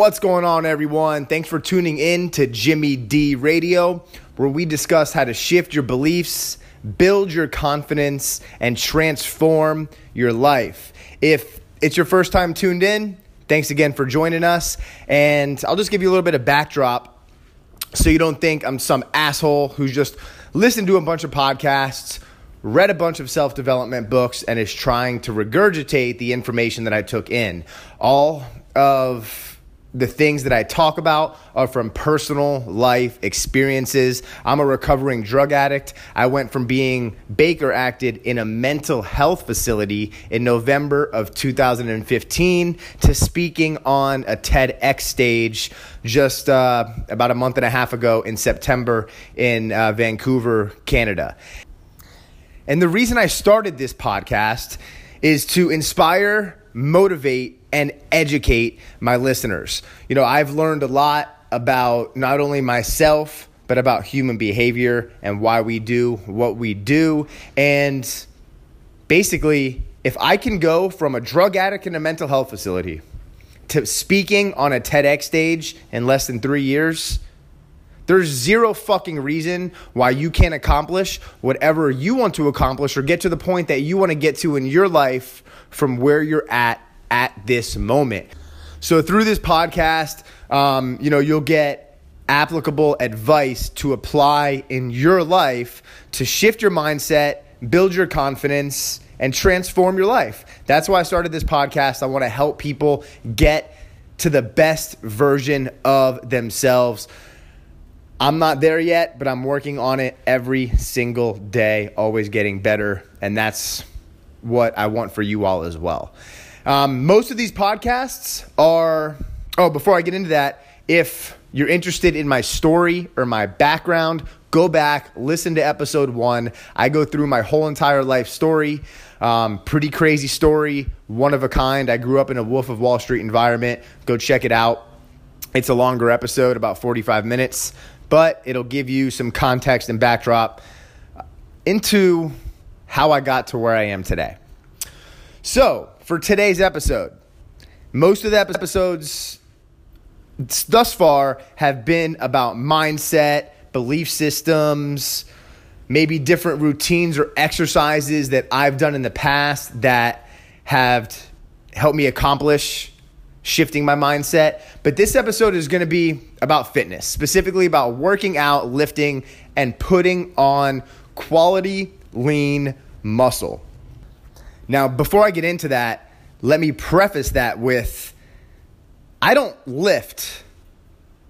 What's going on, everyone? Thanks for tuning in to Jimmy D Radio, where we discuss how to shift your beliefs, build your confidence, and transform your life. If it's your first time tuned in, thanks again for joining us. And I'll just give you a little bit of backdrop so you don't think I'm some asshole who's just listened to a bunch of podcasts read a bunch of self development books and is trying to regurgitate the information that I took in. All of the things that I talk about are from personal life experiences. I'm a recovering drug addict. I went from being Baker acted in a mental health facility in November of 2015 to speaking on a TEDx stage just uh, about a month and a half ago in September in uh, Vancouver, Canada. And the reason I started this podcast is to inspire, motivate, and educate my listeners. You know, I've learned a lot about not only myself, but about human behavior and why we do what we do. And basically, if I can go from a drug addict in a mental health facility to speaking on a TEDx stage in less than three years, there's zero fucking reason why you can't accomplish whatever you want to accomplish or get to the point that you want to get to in your life from where you're at at this moment. So through this podcast, um, you know, you'll get applicable advice to apply in your life to shift your mindset, build your confidence, and transform your life. That's why I started this podcast. I want to help people get to the best version of themselves. I'm not there yet, but I'm working on it every single day, always getting better. And that's what I want for you all as well. Um, most of these podcasts are, oh, before I get into that, if you're interested in my story or my background, go back, listen to episode one. I go through my whole entire life story. Um, pretty crazy story, one of a kind. I grew up in a Wolf of Wall Street environment. Go check it out. It's a longer episode, about 45 minutes but it'll give you some context and backdrop into how I got to where I am today. So, for today's episode, most of the episodes thus far have been about mindset, belief systems, maybe different routines or exercises that I've done in the past that have helped me accomplish shifting my mindset. But this episode is going to be about fitness, specifically about working out, lifting, and putting on quality lean muscle. Now, before I get into that, let me preface that with I don't lift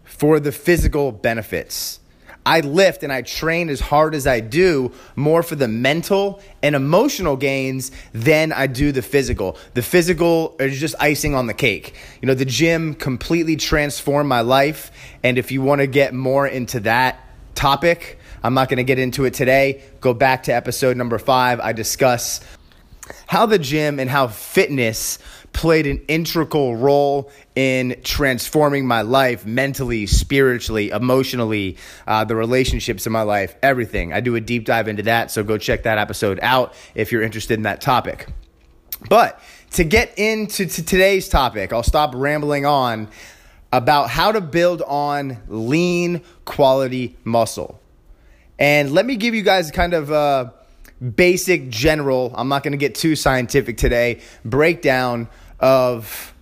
for the physical benefits. I lift and I train as hard as I do more for the mental and emotional gains than I do the physical. The physical is just icing on the cake. You know, the gym completely transformed my life. And if you want to get more into that topic, I'm not going to get into it today. Go back to episode number five. I discuss how the gym and how fitness played an integral role in transforming my life mentally, spiritually, emotionally, uh, the relationships in my life, everything. I do a deep dive into that, so go check that episode out if you're interested in that topic. But to get into to today's topic, I'll stop rambling on about how to build on lean quality muscle. And let me give you guys kind of a basic general, I'm not going to get too scientific today, breakdown of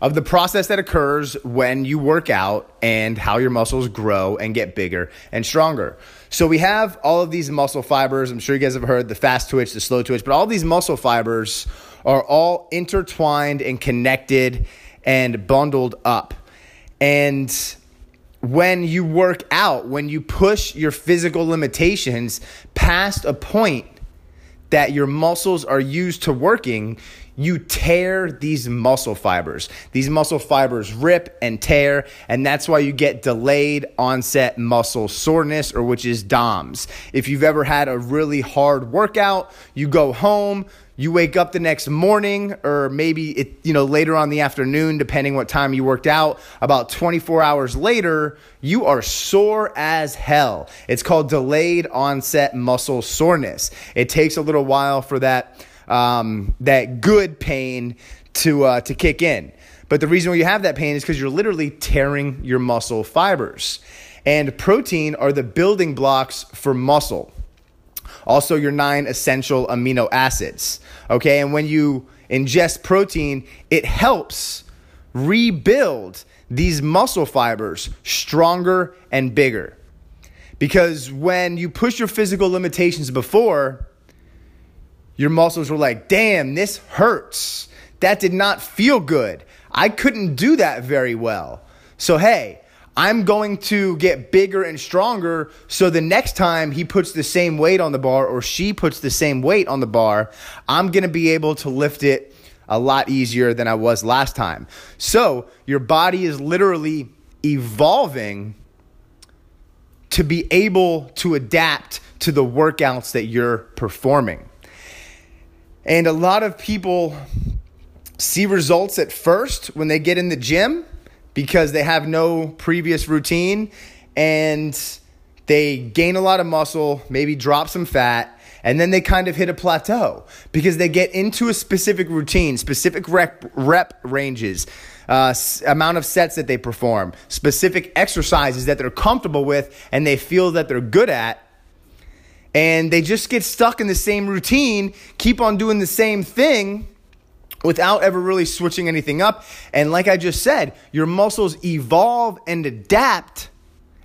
of the process that occurs when you work out and how your muscles grow and get bigger and stronger. So we have all of these muscle fibers. I'm sure you guys have heard the fast twitch, the slow twitch, but all these muscle fibers are all intertwined and connected and bundled up. And when you work out, when you push your physical limitations past a point that your muscles are used to working, you tear these muscle fibers. These muscle fibers rip and tear, and that's why you get delayed onset muscle soreness, or which is DOMS. If you've ever had a really hard workout, you go home, you wake up the next morning or maybe it you know later on the afternoon depending what time you worked out about 24 hours later you are sore as hell it's called delayed onset muscle soreness it takes a little while for that um, that good pain to uh, to kick in. But the reason why you have that pain is because you're literally tearing your muscle fibers. And protein are the building blocks for muscle. Also, your nine essential amino acids. Okay, and when you ingest protein, it helps rebuild these muscle fibers stronger and bigger. Because when you push your physical limitations before, your muscles were like, damn, this hurts. That did not feel good. I couldn't do that very well. So, hey, I'm going to get bigger and stronger so the next time he puts the same weight on the bar or she puts the same weight on the bar, I'm going to be able to lift it a lot easier than I was last time. So, your body is literally evolving to be able to adapt to the workouts that you're performing. And a lot of people see results at first when they get in the gym because they have no previous routine and they gain a lot of muscle, maybe drop some fat, and then they kind of hit a plateau because they get into a specific routine, specific rep, rep ranges, uh, amount of sets that they perform, specific exercises that they're comfortable with and they feel that they're good at. And they just get stuck in the same routine, keep on doing the same thing without ever really switching anything up. And like I just said, your muscles evolve and adapt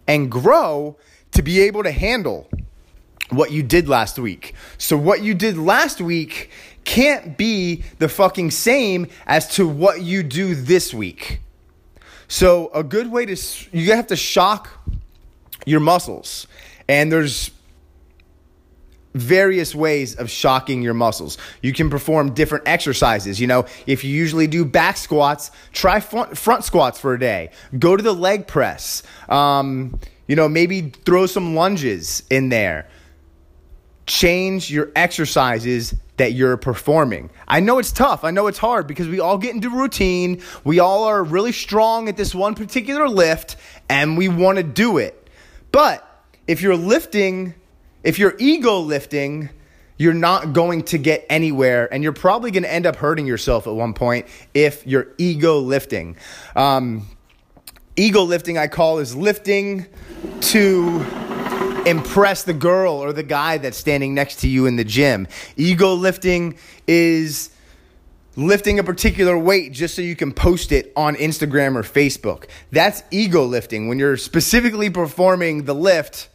and grow to be able to handle what you did last week. So, what you did last week can't be the fucking same as to what you do this week. So, a good way to, you have to shock your muscles. And there's various ways of shocking your muscles. You can perform different exercises. You know, if you usually do back squats, try front, front squats for a day. Go to the leg press. Um, you know, maybe throw some lunges in there change your exercises that you're performing. I know it's tough. I know it's hard because we all get into routine. We all are really strong at this one particular lift and we want to do it. But if you're lifting, if you're ego lifting, you're not going to get anywhere and you're probably going to end up hurting yourself at one point if you're ego lifting. Um, ego lifting, I call, is lifting to impress the girl or the guy that's standing next to you in the gym. Ego lifting is lifting a particular weight just so you can post it on Instagram or Facebook. That's ego lifting when you're specifically performing the lift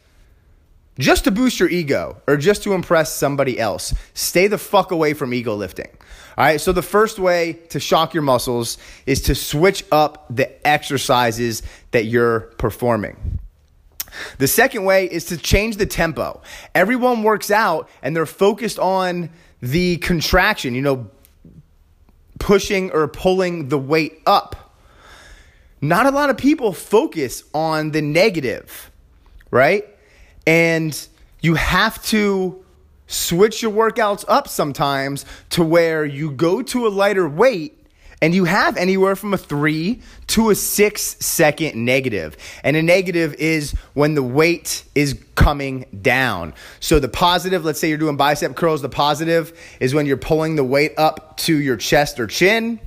just to boost your ego or just to impress somebody else. Stay the fuck away from ego lifting. All right, so the first way to shock your muscles is to switch up the exercises that you're performing. The second way is to change the tempo. Everyone works out and they're focused on the contraction, you know, pushing or pulling the weight up. Not a lot of people focus on the negative, right? And you have to switch your workouts up sometimes to where you go to a lighter weight and you have anywhere from a three to a six second negative. And a negative is when the weight is coming down. So the positive, let's say you're doing bicep curls, the positive is when you're pulling the weight up to your chest or chin.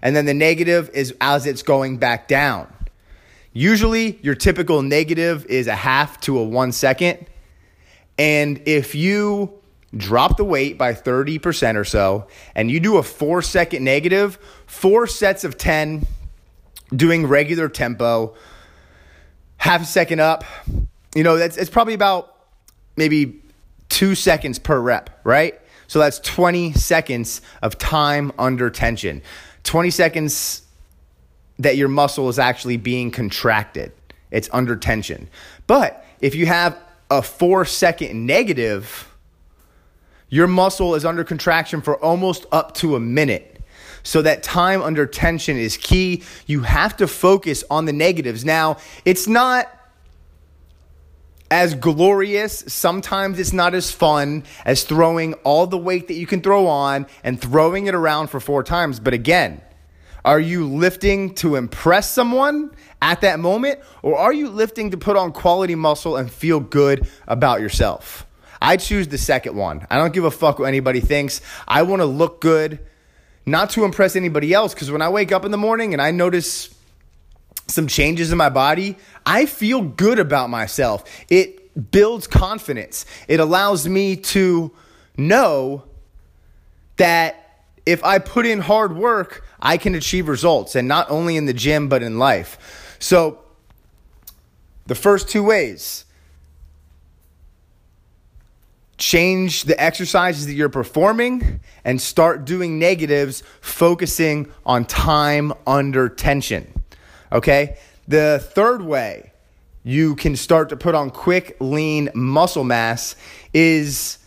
And then the negative is as it's going back down. Usually, your typical negative is a half to a one second. And if you drop the weight by 30% or so, and you do a four second negative, four sets of 10 doing regular tempo, half a second up, you know, that's it's probably about maybe two seconds per rep, right? So that's 20 seconds of time under tension. 20 seconds that your muscle is actually being contracted. It's under tension. But if you have a four second negative, your muscle is under contraction for almost up to a minute. So that time under tension is key. You have to focus on the negatives. Now, it's not as glorious. Sometimes it's not as fun as throwing all the weight that you can throw on and throwing it around for four times. But again, are you lifting to impress someone at that moment, or are you lifting to put on quality muscle and feel good about yourself? I choose the second one. I don't give a fuck what anybody thinks. I want to look good not to impress anybody else because when I wake up in the morning and I notice some changes in my body, I feel good about myself. It builds confidence. It allows me to know that if I put in hard work, I can achieve results, and not only in the gym, but in life. So, the first two ways change the exercises that you're performing and start doing negatives, focusing on time under tension. Okay? The third way you can start to put on quick, lean muscle mass is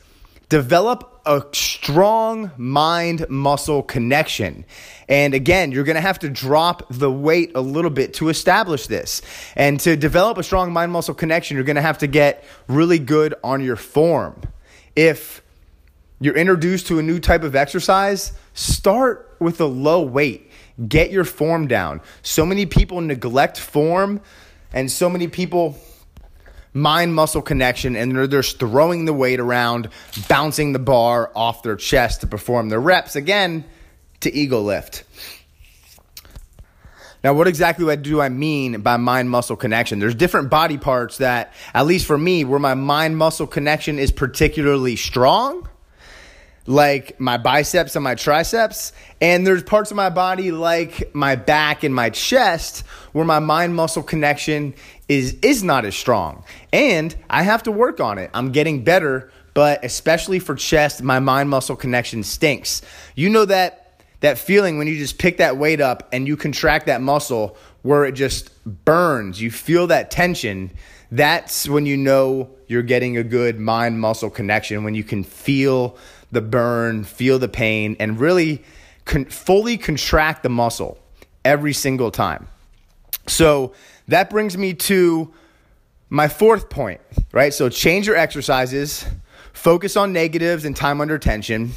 develop a strong mind muscle connection. And again, you're going to have to drop the weight a little bit to establish this. And to develop a strong mind muscle connection, you're going to have to get really good on your form. If you're introduced to a new type of exercise, start with a low weight. Get your form down. So many people neglect form, and so many people mind muscle connection and they're just throwing the weight around, bouncing the bar off their chest to perform their reps again to ego lift. Now, what exactly do I mean by mind muscle connection? There's different body parts that, at least for me, where my mind muscle connection is particularly strong like my biceps and my triceps. And there's parts of my body like my back and my chest where my mind muscle connection is is not as strong. And I have to work on it. I'm getting better, but especially for chest, my mind muscle connection stinks. You know that that feeling when you just pick that weight up and you contract that muscle where it just burns. You feel that tension. That's when you know you're getting a good mind muscle connection when you can feel the burn, feel the pain, and really con- fully contract the muscle every single time. So that brings me to my fourth point, right? So change your exercises, focus on negatives and time under tension,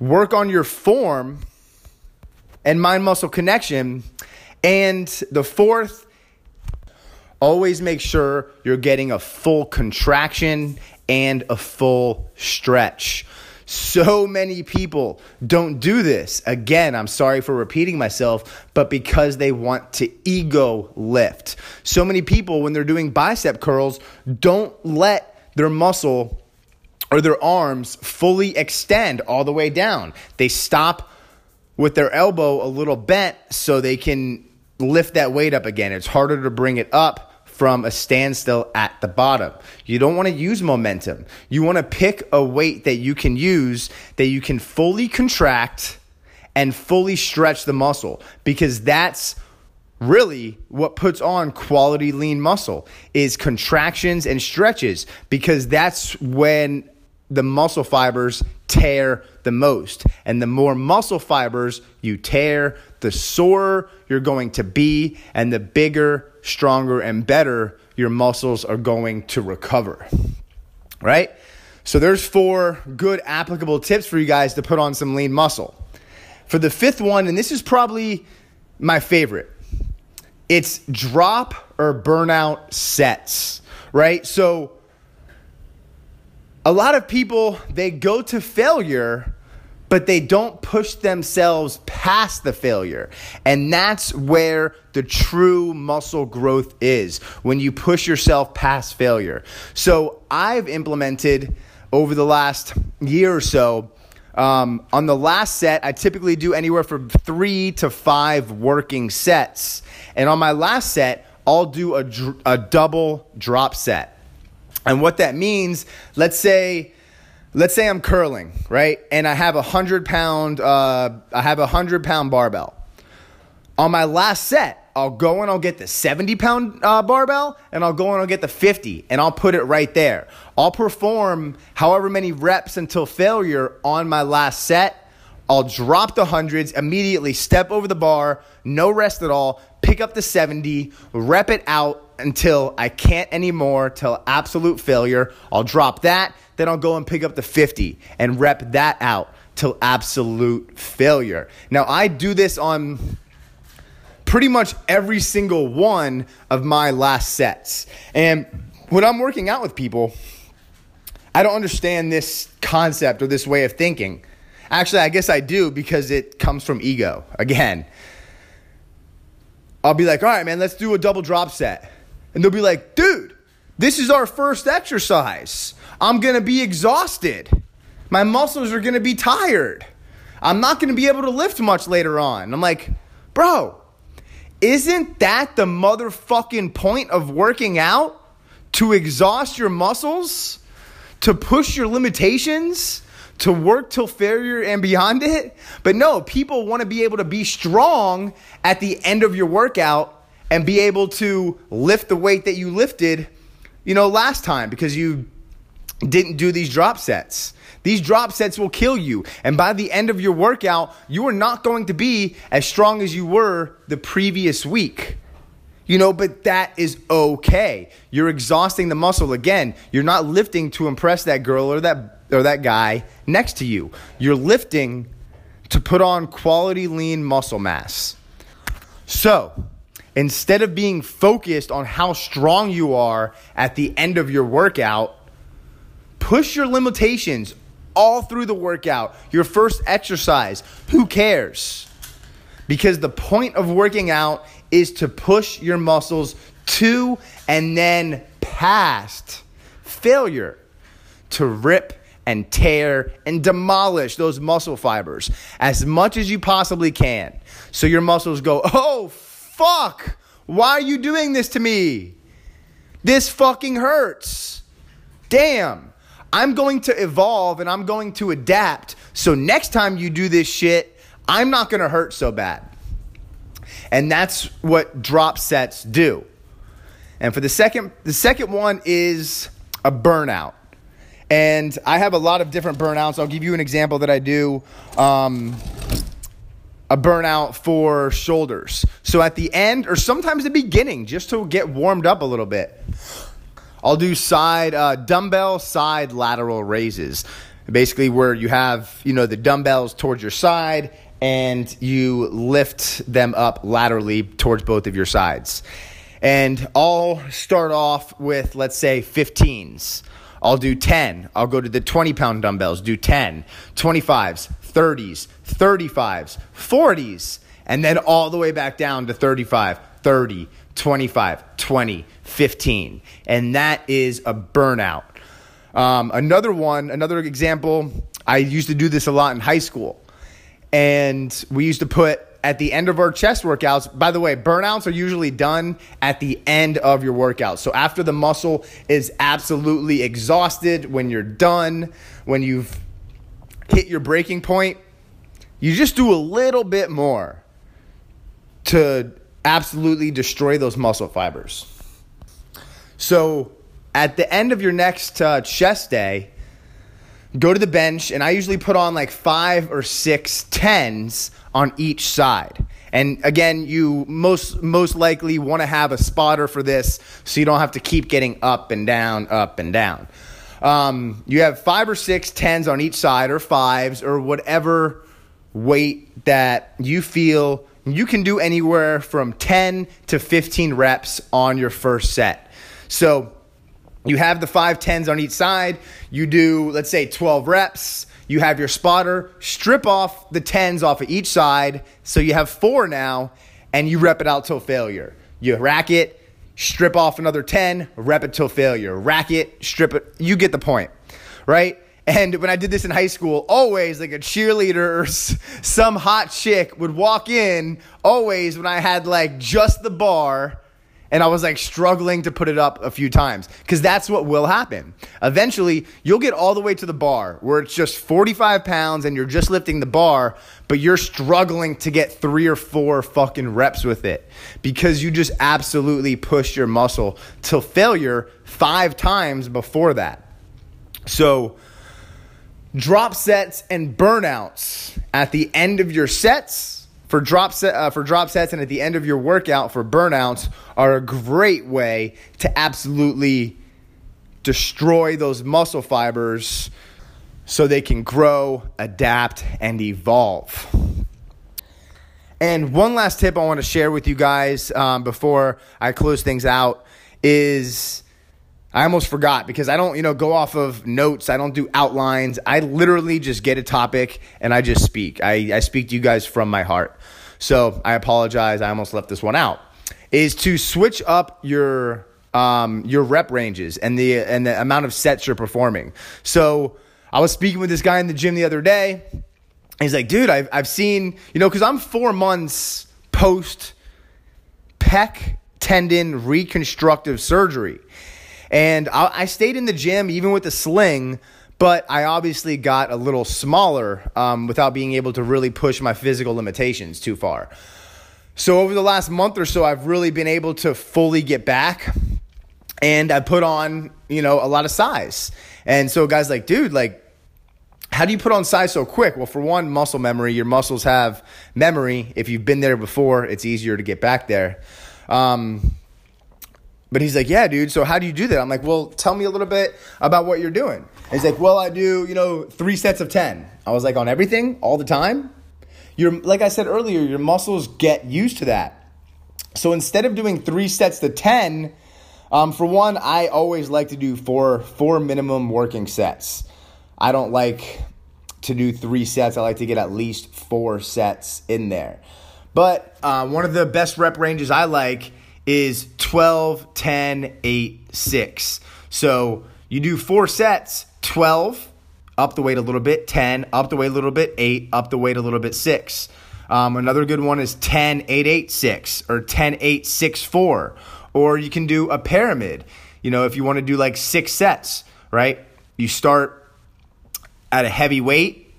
work on your form and mind muscle connection. And the fourth, always make sure you're getting a full contraction and a full stretch. So many people don't do this. Again, I'm sorry for repeating myself, but because they want to ego lift. So many people, when they're doing bicep curls, don't let their muscle or their arms fully extend all the way down. They stop with their elbow a little bent so they can lift that weight up again. It's harder to bring it up from a standstill at the bottom. You don't want to use momentum. You want to pick a weight that you can use that you can fully contract and fully stretch the muscle because that's really what puts on quality lean muscle is contractions and stretches because that's when the muscle fibers tear the most. And the more muscle fibers you tear, the sorer you're going to be, and the bigger, stronger, and better your muscles are going to recover. Right? So, there's four good applicable tips for you guys to put on some lean muscle. For the fifth one, and this is probably my favorite, it's drop or burnout sets, right? So, a lot of people, they go to failure, but they don't push themselves past the failure. And that's where the true muscle growth is when you push yourself past failure. So I've implemented over the last year or so. Um, on the last set, I typically do anywhere from three to five working sets. And on my last set, I'll do a, a double drop set. And what that means, let's say, let's say I'm curling, right? And I have a hundred pound, uh, I have a hundred pound barbell. On my last set, I'll go and I'll get the 70 pound uh, barbell and I'll go and I'll get the 50 and I'll put it right there. I'll perform however many reps until failure on my last set. I'll drop the hundreds, immediately step over the bar, no rest at all, pick up the 70, rep it out, until I can't anymore, till absolute failure. I'll drop that, then I'll go and pick up the 50 and rep that out till absolute failure. Now, I do this on pretty much every single one of my last sets. And when I'm working out with people, I don't understand this concept or this way of thinking. Actually, I guess I do because it comes from ego. Again, I'll be like, all right, man, let's do a double drop set. And they'll be like, dude, this is our first exercise. I'm going to be exhausted. My muscles are going to be tired. I'm not going to be able to lift much later on. I'm like, bro, isn't that the motherfucking point of working out? To exhaust your muscles? To push your limitations? To work till failure and beyond it? But no, people want to be able to be strong at the end of your workout and be able to lift the weight that you lifted, you know, last time because you didn't do these drop sets. These drop sets will kill you. And by the end of your workout, you are not going to be as strong as you were the previous week. You know, but that is okay. You're exhausting the muscle again. You're not lifting to impress that girl or that or that guy next to you. You're lifting to put on quality lean muscle mass. So, instead of being focused on how strong you are at the end of your workout, push your limitations all through the workout, your first exercise. Who cares? Because the point of working out is to push your muscles to and then past failure to rip and tear and demolish those muscle fibers as much as you possibly can. So your muscles go, oh, fuck, why are you doing this to me? This fucking hurts. Damn. I'm going to evolve and I'm going to adapt. So next time you do this shit, I'm not going to hurt so bad. And that's what drop sets do. And for the second the second one is a burnout. And I have a lot of different burnouts. I'll give you an example that I do. Um, a burnout for shoulders. So at the end, or sometimes the beginning, just to get warmed up a little bit. I'll do side uh, dumbbell side lateral raises. Basically, where you have you know the dumbbells towards your side and you lift them up laterally towards both of your sides. And I'll start off with let's say 15s. I'll do 10. I'll go to the 20 pound dumbbells, do 10, 25s, 30s, 35s, 40s, and then all the way back down to 35, 30, 25, 20, 15. And that is a burnout. Um, another one, another example, I used to do this a lot in high school. And we used to put at the end of our chest workouts, by the way, burnouts are usually done at the end of your workout. So after the muscle is absolutely exhausted, when you're done, when you've hit your breaking point, you just do a little bit more to absolutely destroy those muscle fibers. So at the end of your next uh, chest day, go to the bench, and I usually put on like five or six tens on each side. And again, you most most likely want to have a spotter for this, so you don't have to keep getting up and down, up and down. Um, you have five or six tens on each side, or fives, or whatever weight that you feel you can do anywhere from 10 to 15 reps on your first set. So you have the five tens on each side. You do, let's say, 12 reps. You have your spotter. Strip off the tens off of each side. So you have four now, and you rep it out till failure. You rack it, strip off another 10, rep it till failure. Rack it, strip it. You get the point, right? And when I did this in high school, always like a cheerleader or some hot chick would walk in, always when I had like just the bar and I was like struggling to put it up a few times because that's what will happen. Eventually, you'll get all the way to the bar where it's just 45 pounds and you're just lifting the bar, but you're struggling to get three or four fucking reps with it because you just absolutely pushed your muscle till failure five times before that. So, drop sets and burnouts at the end of your sets for drop set uh, for drop sets and at the end of your workout for burnouts are a great way to absolutely destroy those muscle fibers so they can grow, adapt, and evolve. And one last tip I want to share with you guys um, before I close things out is I almost forgot because I don't, you know, go off of notes. I don't do outlines. I literally just get a topic and I just speak. I, I speak to you guys from my heart. So I apologize. I almost left this one out. Is to switch up your um, your rep ranges and the and the amount of sets you're performing. So I was speaking with this guy in the gym the other day. He's like, dude, I've I've seen you know because I'm four months post pec tendon reconstructive surgery. And I, I stayed in the gym even with the sling, but I obviously got a little smaller um, without being able to really push my physical limitations too far. So over the last month or so, I've really been able to fully get back, and I put on you know a lot of size. And so guys like, dude, like. How do you put on size so quick? Well, for one, muscle memory. Your muscles have memory. If you've been there before, it's easier to get back there. Um, but he's like, yeah, dude. So how do you do that? I'm like, well, tell me a little bit about what you're doing. And he's like, well, I do, you know, three sets of 10. I was like, on everything, all the time? You're, like I said earlier, your muscles get used to that. So instead of doing three sets to 10, um, for one, I always like to do four, four minimum working sets. I don't like to do three sets. I like to get at least four sets in there. But uh, one of the best rep ranges I like is 12, 10, 8, 6. So you do four sets 12, up the weight a little bit, 10, up the weight a little bit, 8, up the weight a little bit, 6. Um, another good one is 10, 8, 8, 6 or 10, 8, 6, 4. Or you can do a pyramid. You know, if you want to do like six sets, right? You start at a heavy weight.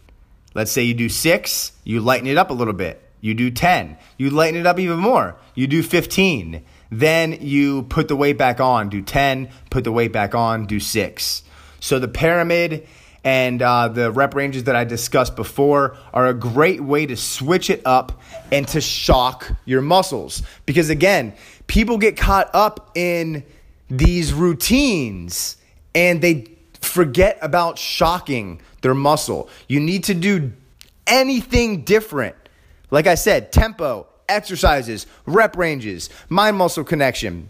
Let's say you do six, you lighten it up a little bit. You do 10. You lighten it up even more. You do 15. Then you put the weight back on, do 10, put the weight back on, do 6. So the pyramid and uh, the rep ranges that I discussed before are a great way to switch it up and to shock your muscles. Because again, people get caught up in these routines and they forget about shocking their muscle. You need to do anything different. Like I said, tempo, exercises, rep ranges, mind muscle connection,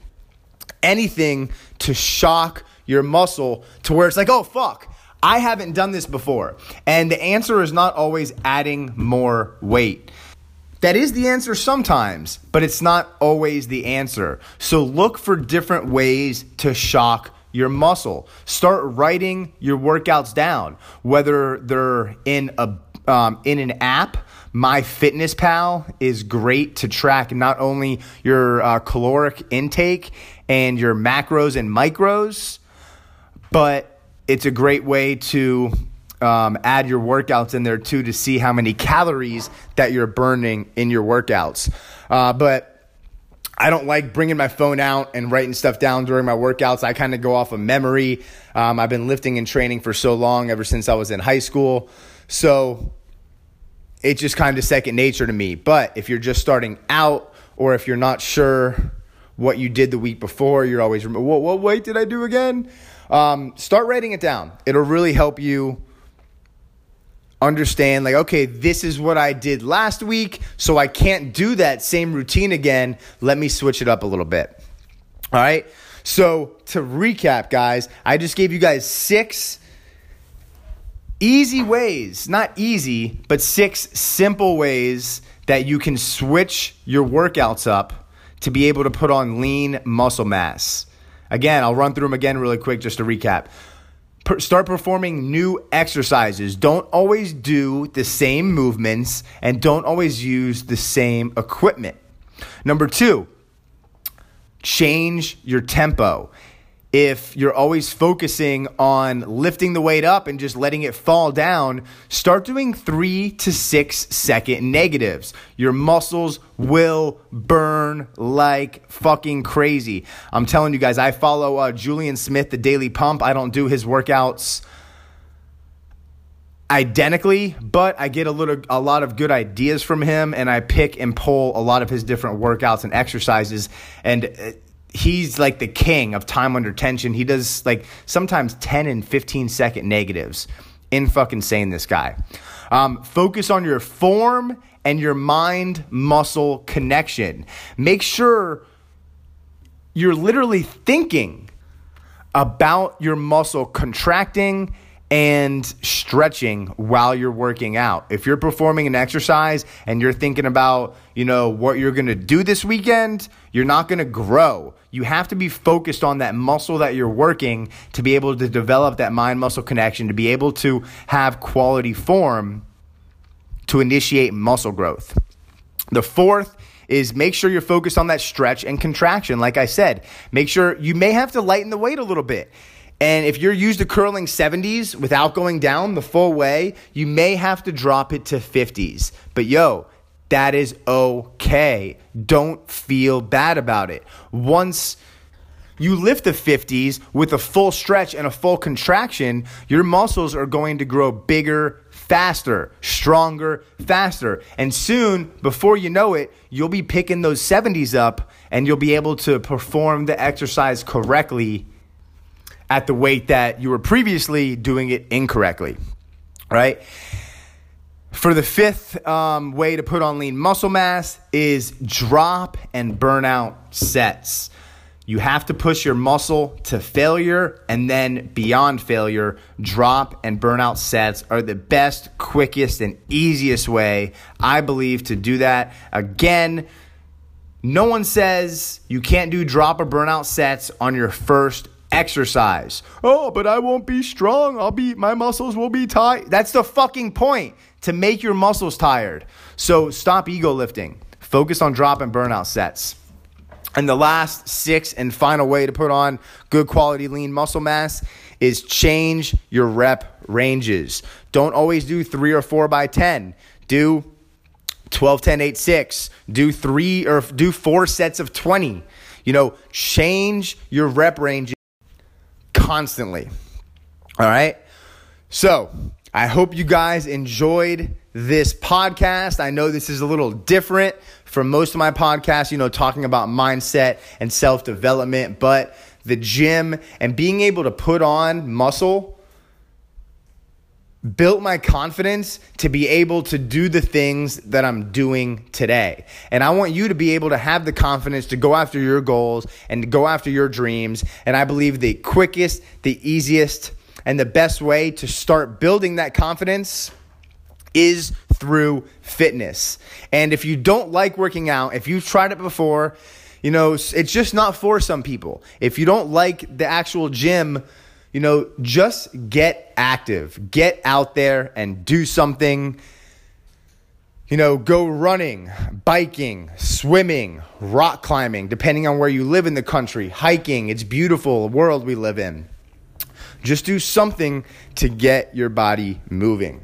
anything to shock your muscle to where it's like, oh, fuck. I haven't done this before. And the answer is not always adding more weight. That is the answer sometimes, but it's not always the answer. So look for different ways to shock your muscle. Start writing your workouts down, whether they're in a um, in an app MyFitnessPal is great to track not only your uh, caloric intake and your macros and micros, but it's a great way to um, add your workouts in there too to see how many calories that you're burning in your workouts. Uh, but I don't like bringing my phone out and writing stuff down during my workouts. I kind of go off of memory. Um, I've been lifting and training for so long, ever since I was in high school. So it's just kind of second nature to me. But if you're just starting out or if you're not sure what you did the week before, you're always, what, what weight did I do again? Um, start writing it down. It'll really help you understand, like, okay, this is what I did last week, so I can't do that same routine again. Let me switch it up a little bit. All right. So to recap, guys, I just gave you guys six easy ways, not easy, but six simple ways that you can switch your workouts up to be able to put on lean muscle mass. Again, I'll run through them again really quick just to recap. Per- start performing new exercises. Don't always do the same movements and don't always use the same equipment. Number two, change your tempo if you're always focusing on lifting the weight up and just letting it fall down, start doing three to six second negatives. Your muscles will burn like fucking crazy. I'm telling you guys, I follow uh, Julian Smith, the Daily Pump. I don't do his workouts identically, but I get a little a lot of good ideas from him and I pick and pull a lot of his different workouts and exercises and uh, he's like the king of time under tension. He does like sometimes 10 and 15 second negatives. In fucking sane, this guy. Um, focus on your form and your mind muscle connection. Make sure you're literally thinking about your muscle contracting and stretching while you're working out. If you're performing an exercise and you're thinking about, you know, what you're going to do this weekend, you're not going to grow. You have to be focused on that muscle that you're working to be able to develop that mind muscle connection, to be able to have quality form to initiate muscle growth. The fourth is make sure you're focused on that stretch and contraction. Like I said, make sure you may have to lighten the weight a little bit. And if you're used to curling 70s without going down the full way, you may have to drop it to 50s. But yo, that is okay. Don't feel bad about it. Once you lift the 50s with a full stretch and a full contraction, your muscles are going to grow bigger, faster, stronger, faster. And soon, before you know it, you'll be picking those 70s up and you'll be able to perform the exercise correctly at the weight that you were previously doing it incorrectly, right? For the fifth um, way to put on lean muscle mass is drop and burnout sets. You have to push your muscle to failure and then beyond failure. Drop and burnout sets are the best, quickest, and easiest way, I believe, to do that. Again, no one says you can't do drop or burnout sets on your first exercise. Oh, but I won't be strong. I'll be, my muscles will be tight. That's the fucking point to make your muscles tired. So stop ego lifting. Focus on drop and burnout sets. And the last six and final way to put on good quality lean muscle mass is change your rep ranges. Don't always do three or four by 10. Do 12, 10, 8, 6. Do three or do four sets of 20. You know, change your rep ranges constantly. All right. So I hope you guys enjoyed this podcast. I know this is a little different from most of my podcasts, you know, talking about mindset and self development, but the gym and being able to put on muscle built my confidence to be able to do the things that I'm doing today. And I want you to be able to have the confidence to go after your goals and to go after your dreams. And I believe the quickest, the easiest, and the best way to start building that confidence is through fitness. And if you don't like working out, if you've tried it before, you know, it's just not for some people. If you don't like the actual gym, you know, just get active, get out there and do something. You know, go running, biking, swimming, rock climbing, depending on where you live in the country, hiking. It's beautiful world we live in. Just do something to get your body moving.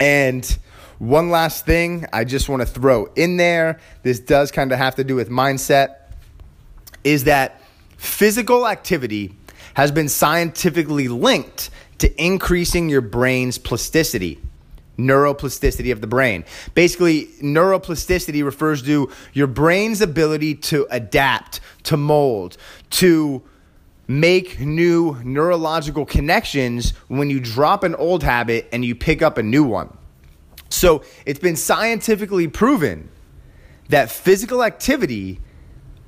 And one last thing I just want to throw in there this does kind of have to do with mindset is that physical activity has been scientifically linked to increasing your brain's plasticity neuroplasticity of the brain. Basically, neuroplasticity refers to your brain's ability to adapt, to mold, to make new neurological connections when you drop an old habit and you pick up a new one. So, it's been scientifically proven that physical activity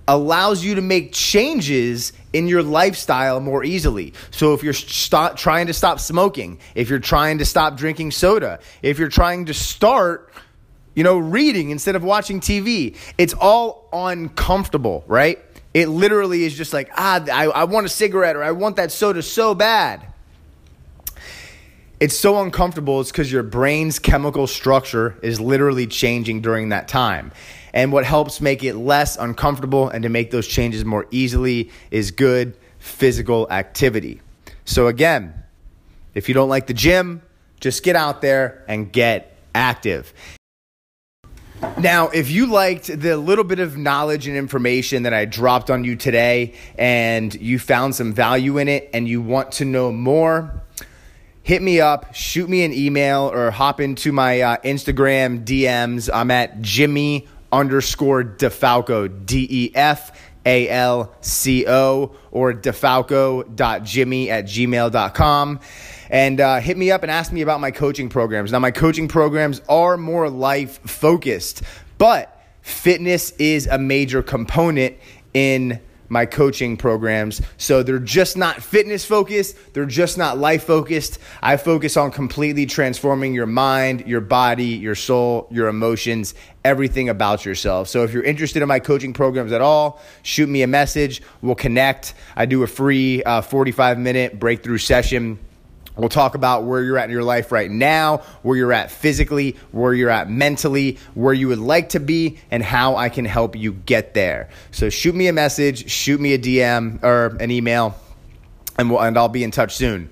allows you to make changes in your lifestyle more easily. So if you're st- trying to stop smoking, if you're trying to stop drinking soda, if you're trying to start, you know, reading instead of watching TV, it's all uncomfortable, right? It literally is just like, ah, I, I want a cigarette or I want that soda so bad. It's so uncomfortable, it's because your brain's chemical structure is literally changing during that time. And what helps make it less uncomfortable and to make those changes more easily is good physical activity. So, again, if you don't like the gym, just get out there and get active. Now, if you liked the little bit of knowledge and information that I dropped on you today and you found some value in it and you want to know more, hit me up, shoot me an email, or hop into my uh, Instagram DMs. I'm at Jimmy underscore DeFalco, D E F A L C O, or defalco.jimmy at gmail.com. And uh, hit me up and ask me about my coaching programs. Now, my coaching programs are more life focused, but fitness is a major component in my coaching programs. So they're just not fitness focused, they're just not life focused. I focus on completely transforming your mind, your body, your soul, your emotions, everything about yourself. So if you're interested in my coaching programs at all, shoot me a message. We'll connect. I do a free uh, 45 minute breakthrough session We'll talk about where you're at in your life right now, where you're at physically, where you're at mentally, where you would like to be, and how I can help you get there. So shoot me a message, shoot me a DM or an email, and, we'll, and I'll be in touch soon.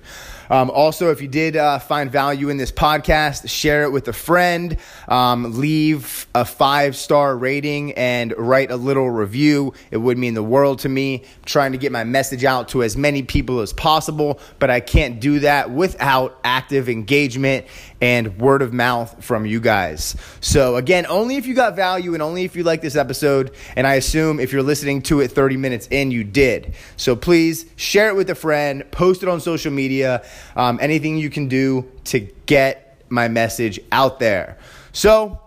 Um, also, if you did uh, find value in this podcast, share it with a friend, um, leave a five star rating, and write a little review. It would mean the world to me. I'm trying to get my message out to as many people as possible, but I can't do that without active engagement and word of mouth from you guys. So, again, only if you got value and only if you like this episode. And I assume if you're listening to it 30 minutes in, you did. So, please share it with a friend, post it on social media, um, anything you can do to get my message out there. So,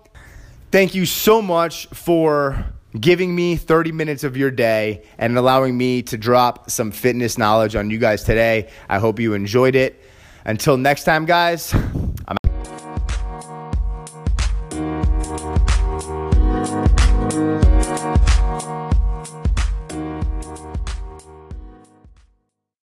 thank you so much for giving me 30 minutes of your day and allowing me to drop some fitness knowledge on you guys today. I hope you enjoyed it. Until next time, guys.